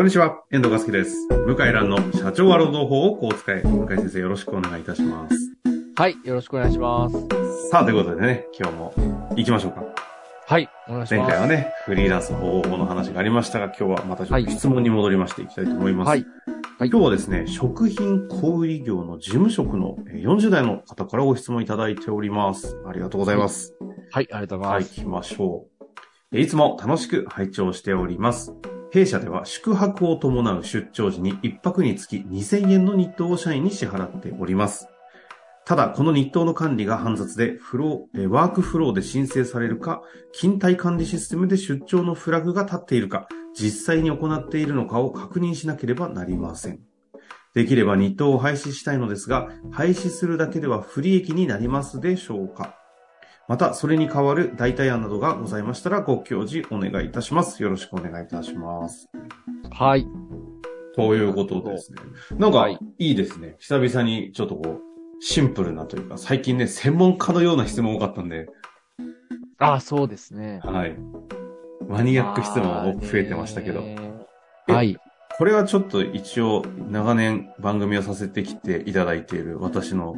こんにちは、遠藤和樹です。向井蘭の社長は労働法をこう使え。向井先生よろしくお願いいたします。はい、よろしくお願いします。さあ、ということでね、今日も行きましょうか。はい、お願いします。前回はね、フリーランス方法の話がありましたが、今日はまたちょっと質問に戻りましていきたいと思います。はい。はい今日はですね、食品小売業の事務職のえー40代の方からご質問いただいております。ありがとうございます。はい、ありがとうござはいい、ます。行きましょう。えーいつも楽しく拝聴しております。弊社では宿泊を伴う出張時に1泊につき2000円の日当を社員に支払っております。ただ、この日当の管理が煩雑で、フロー、ワークフローで申請されるか、勤怠管理システムで出張のフラグが立っているか、実際に行っているのかを確認しなければなりません。できれば日当を廃止したいのですが、廃止するだけでは不利益になりますでしょうか？また、それに代わる代替案などがございましたら、ご教示お願いいたします。よろしくお願いいたします。はい。ということですね。なんかはい、いいですね。久々にちょっとこう、シンプルなというか、最近ね、専門家のような質問多かったんで、あ、そうですね。はい。マニアック質問が多く増えてましたけどはい。これはちょっと一応、長年番組をさせてきていただいている私の、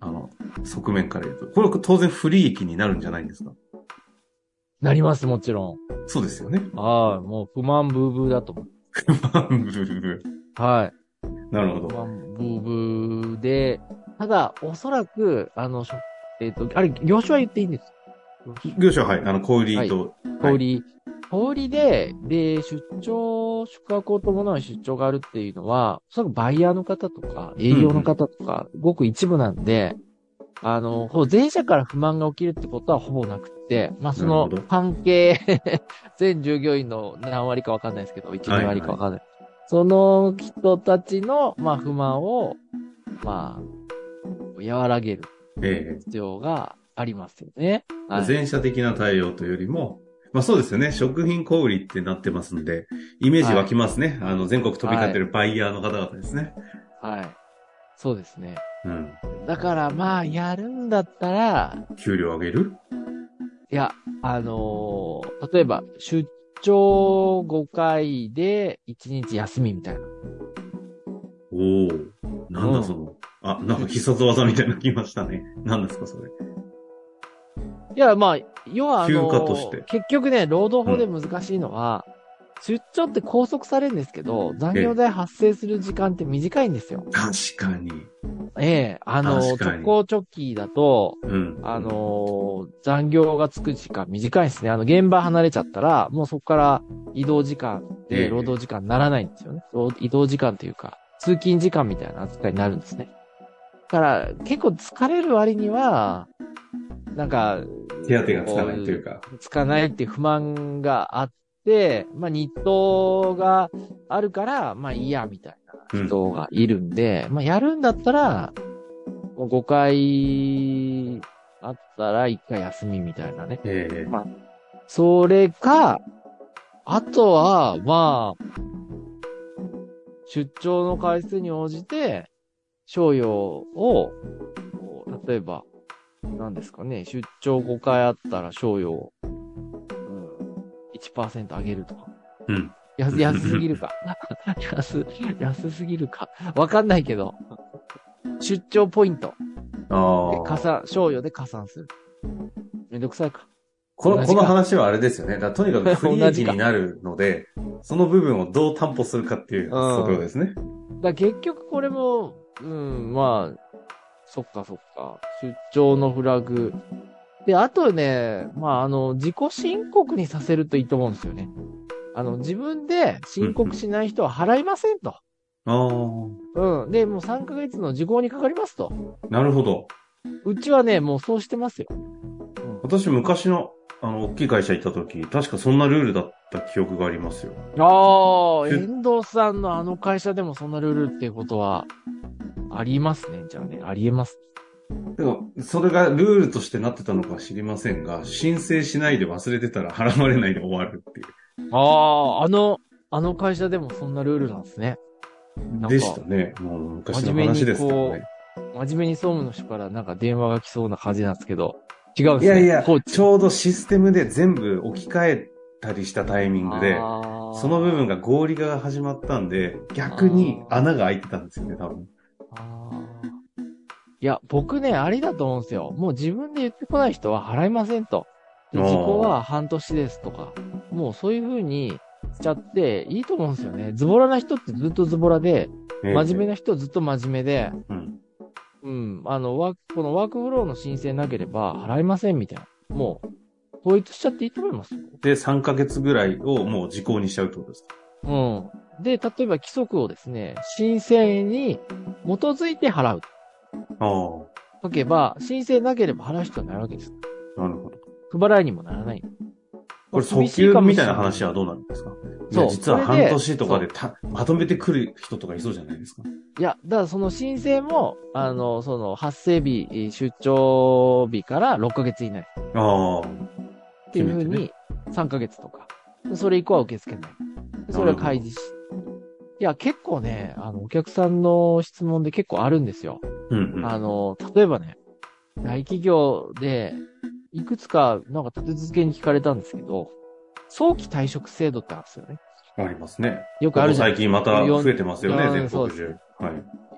あの、側面から言うと、これは当然不利益になるんじゃないんですか？なります、もちろん。そうですよね。ああ、もう不満ブーブーだと思う。はい。なるほど。不満ブーブーで、ただ、おそらく、あの、えっ、と、あれ、業種は言っていいんです業者は、はい、あの、小売りと、小売り。小売りで、で、出張、宿泊を伴う出張があるっていうのは、おそらくバイヤーの方とか、営業の方とか、ごく一部なんで、あの、ほぼ全社から不満が起きるってことはほぼなくて、まあ、その関係、全従業員の何割かわかんないですけど、1、2割かわかんない。その人たちの、まあ、不満を、まあ、和らげるえ必要がありますよね。えはい。全社的な対応というよりも、まあそうですよね。食品小売りってなってますんで、イメージ湧きますね。あの、全国飛び交ってるバイヤーの方々ですね。はい。そうですね。うん。だからまあ、やるんだったら、給料上げる？いや、あのー例えば、出張5回で1日休みみたいな。おおなんうんだその、あ、なんか必殺技みたいなの来ましたね。何ですかそれ？いや、まあ、要はあのー休暇として結局ね、労働法で難しいのは、出張って拘束されるんですけど、残業代発生する時間って短いんですよ。確かに。ええあの直行直帰だと、うん。あのー残業がつく時間短いですね。あの、現場離れちゃったら、もうそこから移動時間ええで労働時間にならないんですよね。移動時間というか、通勤時間みたいな扱いになるんですね。だから、結構疲れる割には、なんか、手当がつかないというか。つかないっていう不満があって、まあ、日当があるから、まあいいや、みたいな人がいるんで、まあやるんだったら、もう5回あったら1回休みみたいなね。ええまあ、それか、あとは、まあ、出張の回数に応じて、賞与を、例えば、何ですかね、出張5回あったら賞与を、うん、1%上げるとか。うん。安、安すぎるか。安、安すぎるか。わかんないけど。出張ポイントああ。で加算、賞与で加算する。めんどくさいか。この、この話はあれですよね。だとにかく不利益になるので、その部分をどう担保するかっていう、うんそういうことですね。だ結局これも、うん、まあ、そっかそっか。出張のフラグ。で、あとね、まあ、あの、自己申告にさせるといいと思うんですよね。あの、自分で申告しない人は払いませんと。あうん。で、もう3ヶ月の時効にかかりますと。あ。なるほど。うちはね、もうそうしてますよ。私昔の、あの、大きい会社行った時、確かそんなルールだった記憶がありますよ。ああ、え遠藤さんのあの会社でもそんなルールっていうことは、ありますね。じゃあね、ありえます。でも、それがルールとしてなってたのか知りませんが、申請しないで忘れてたら払われないで終わるっていああ、あの、あの会社でもそんなルールなんですね。でしたね。もう昔の話ですけどね。真面目に総務の人からなんか電話が来そうな感じなんですけど、違うんですね。いやいや、ちょうどシステムで全部置き換えたりしたタイミングで、その部分が合理化が始まったんで、逆に穴が開いてたんですよね、多分。あーいや、僕ね、ありだと思うんですよ。もう自分で言ってこない人は払いませんと。であー時効は半年ですとか。もうそういう風にしちゃっていいと思うんですよね。ズボラな人ってずっとズボラで、真面目な。な人はずっと真面目で、うん。うん、あの、ワーク、このワークフローの申請なければ払いませんみたいな。もう、統一しちゃっていいと思いますよ。で、3ヶ月ぐらいをもう時効にしちゃうってことですか？うん。で、例えば規則をですね、申請に基づいて払う。あとけば、申請なければ払う必要ないわけです。あ、なるほど。不払いにもならない。これ、厳訴求みたいな話はどうなるんですか？そう実は半年とかでたまとめてくる人とかいそうじゃないですか？いや、だからその申請も、あの、その発生日、えー出張日から6ヶ月以内ああ。っていうふうに3ヶ月とか。でそれ以降は受け付けない。でそれは開示し。いや、結構ね、あの、お客さんの質問で結構あるんですよ。うんうん。あの、例えばね、大企業で、いくつか、なんか立て続けに聞かれたんですけど、早期退職制度ってあるんですよね。ありますね。よくあるじゃん最。近また増えてますよね、うん全国中。は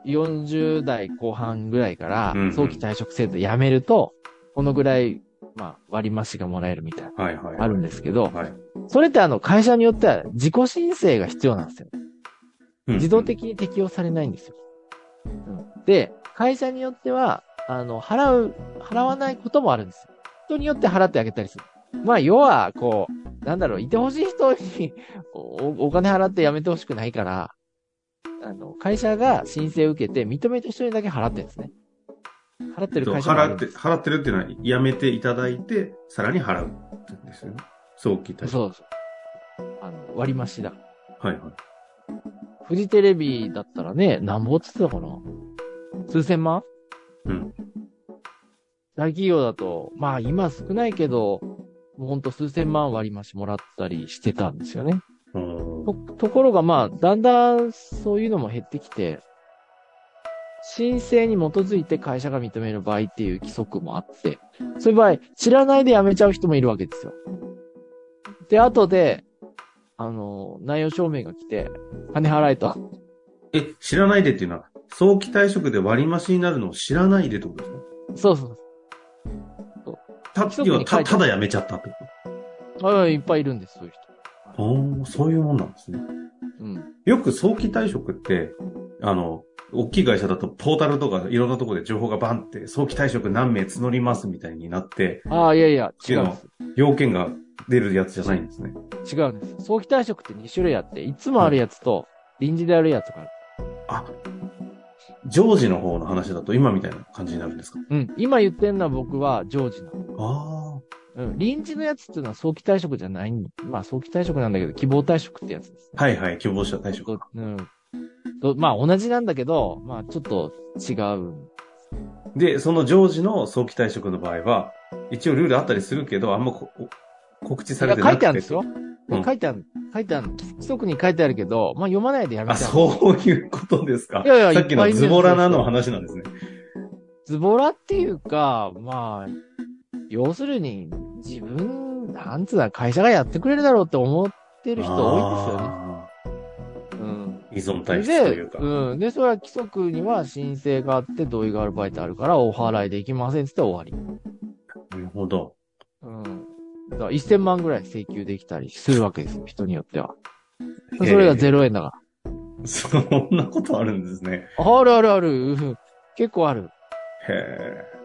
い。40代後半ぐらいから早期退職制度やめると、このぐらい、まあ、割増がもらえるみたいな、はいはい。あるんですけど、はい。それってあの、会社によっては自己申請が必要なんですよ。うん自動的に適用されないんですよ。うんで、会社によっては、あの、払う、払わないこともあるんですよ。人によって払ってあげたりする。まあ、要は、こう、なんだろう、いてほしい人におお金払ってやめてほしくないから、あの、会社が申請を受けて認めた人にだけ払ってるんですね。払ってる会社払って、払ってるっていうのは、やめていただいて、さらに払うんですよね。早期退職。そうそう。あの、割増だ。はいはい。フジテレビだったらね、なんぼっつってたかな数千万？うん。大企業だと、まあ今少ないけど、もうほんと数千万割増しもらったりしてたんですよね。うーんと、ところがまあ、だんだんそういうのも減ってきて、申請に基づいて会社が認める場合っていう規則もあって、そういう場合、知らないで辞めちゃう人もいるわけですよ。で、後で、あの、内容証明が来て、金払えと。え、知らないでっていうのは、早期退職で割増になるのを知らないでってことですかそうそうた、規則要はた、ただやめちゃったってこそう。ああ、いっぱいいるんです、そういう人。とああ、そういうもんなんですね。うん。よく早期退職って、あの、大きい会社だとポータルとかいろんなところで情報がバンって、早期退職何名募りますみたいになって、ああ、いやいや、違う。要件が出るやつじゃないんですね。違うんです。早期退職って2種類あって、いつもあるやつと、臨時であるやつがある。あ、常時の方の話だと今みたいな感じになるんですか？うん。今言ってんのは僕は常時なの。あうん。臨時のやつっていうのは早期退職じゃないんまあ早期退職なんだけど、希望退職ってやつです、あ。はいはい、希望者退職。とうん。とまあ同じなんだけど、まあちょっと違う。で、その常時の早期退職の場合は、一応ルールあったりするけど、あんまこ告知されてなくて。書いてあるんですよ。うん書いてある、書いてある。規則に書いてあるけど、まあ読まないでやめあ、ちゃう。そういうことですか。いやいやさっきのズボラなの話なんですね。ズボラっていうか、まあ、要するに、自分、なんつうの、会社がやってくれるだろうって思ってる人多いですよね。あうん。ー依存体質とで、いうか。うん。で、それは規則には申請があって同意がある場合ってあるから、お払いできませんって言って終わなるほど。り。うん。だから1000万ぐらい請求できたりするわけですよ、人によっては。それが0円だかそんなことあるんですね。ら。あるあるある。うん結構ある。へえ。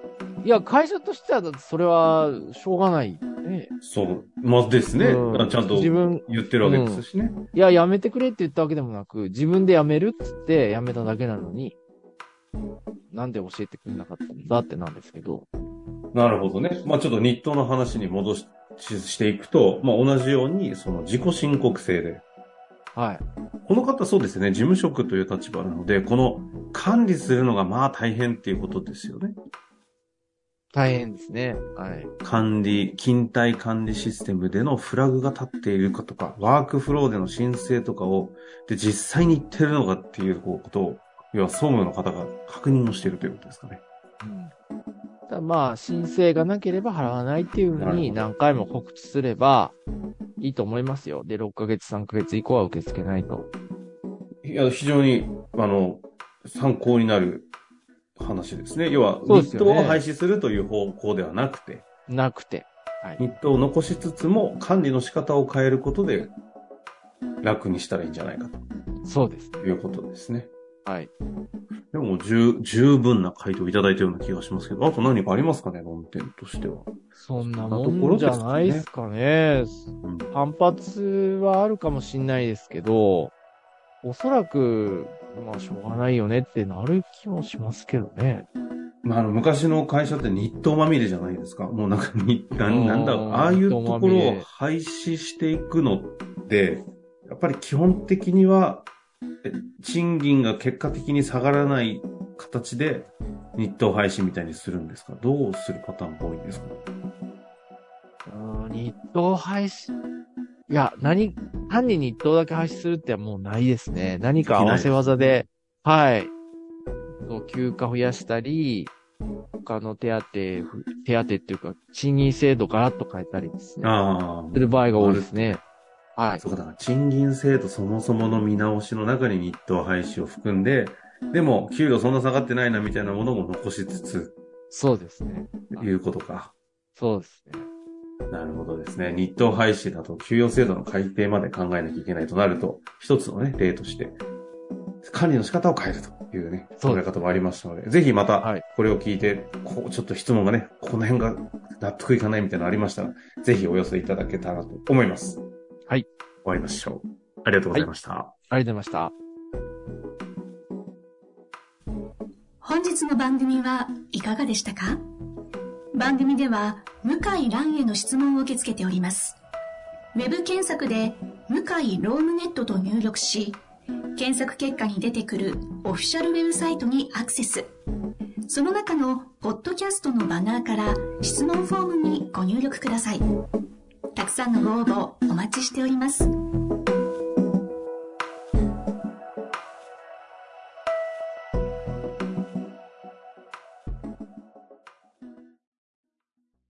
いや、会社としては、それは、しょうがない。ね。そう。まあですね。うんちゃんと自分、言ってるわけですしね。いや、やめてくれって言ったわけでもなく、自分で辞めるっつって辞めただけなのに、なんで教えてくれなかったんだってなんですけど。なるほどね。まあちょっと日当の話に戻ししていくと、まあ同じように、その自己申告制で。はい。この方そうですね、事務職という立場なので、この管理するのがまあ大変っていうことですよね。大変ですね。はい。管理、勤怠管理システムでのフラグが立っているかとか、ワークフローでの申請とかを、で、実際に言ってるのかっていうことを、要は総務の方が確認をしているということですかね。ただまあ、申請がなければ払わないっていうふうに何回も告知すれば、いいと思いますよ。で、6ヶ月、3ヶ月以降は受け付けないと。いや、非常に、あの、参考になる話ですね。要は、日そうですよね当を廃止するという方向ではなくて、なくて。日当を残しつつも管理の仕方を変えることで楽にしたらいいんじゃないかそうです。ということですね。はい。でも十、十分な回答をいただいたような気がしますけど、あと何かありますかね、論点としては。そんなもんじゃないですかね。うん反発はあるかもしんないですけど、おそらく、まあ、しょうがないよねってなる気もしますけどね。まあ、あの、昔の会社って日当まみれじゃないですか。もうなんかに、なうんなんだ、ああいうところを廃止していくのって、やっぱり基本的には、え賃金が結果的に下がらない形で日当廃止みたいにするんですか？どうするパターンが多いんですか？うん日当廃止。いや、何、単に日当だけ廃止するってもうないですね。何か合わせ技で、はい。休暇増やしたり、他の手当、手当っていうか、賃金制度ガラッと変えたりですね。あする場合が多いですね。はあ、い。そうか、だから賃金制度そもそもの見直しの中に日当廃止を含んで、でも、給料そんな下がってないなみたいなものも残しつつ、そうですね。いうことか。そうですね。なるほどですね。日当廃止だと給与制度の改定まで考えなきゃいけないとなると、一つのね、例として、管理の仕方を変えるというね、そう考え方もありましたので、ぜひまたはい、これを聞いて、こう、ちょっと質問がね、この辺が納得いかないみたいなのありましたら、ぜひお寄せいただけたらと思います。はい。終わりましょう。ありがとうございました。ありがとうございました。本日の番組はいかがでしたか？番組では向井蘭への質問を受け付けております。ウェブ検索で向井ロームネットと入力し、検索結果に出てくるオフィシャルウェブサイトにアクセス。その中のポッドキャストのバナーから質問フォームにご入力ください。たくさんのご応募お待ちしております。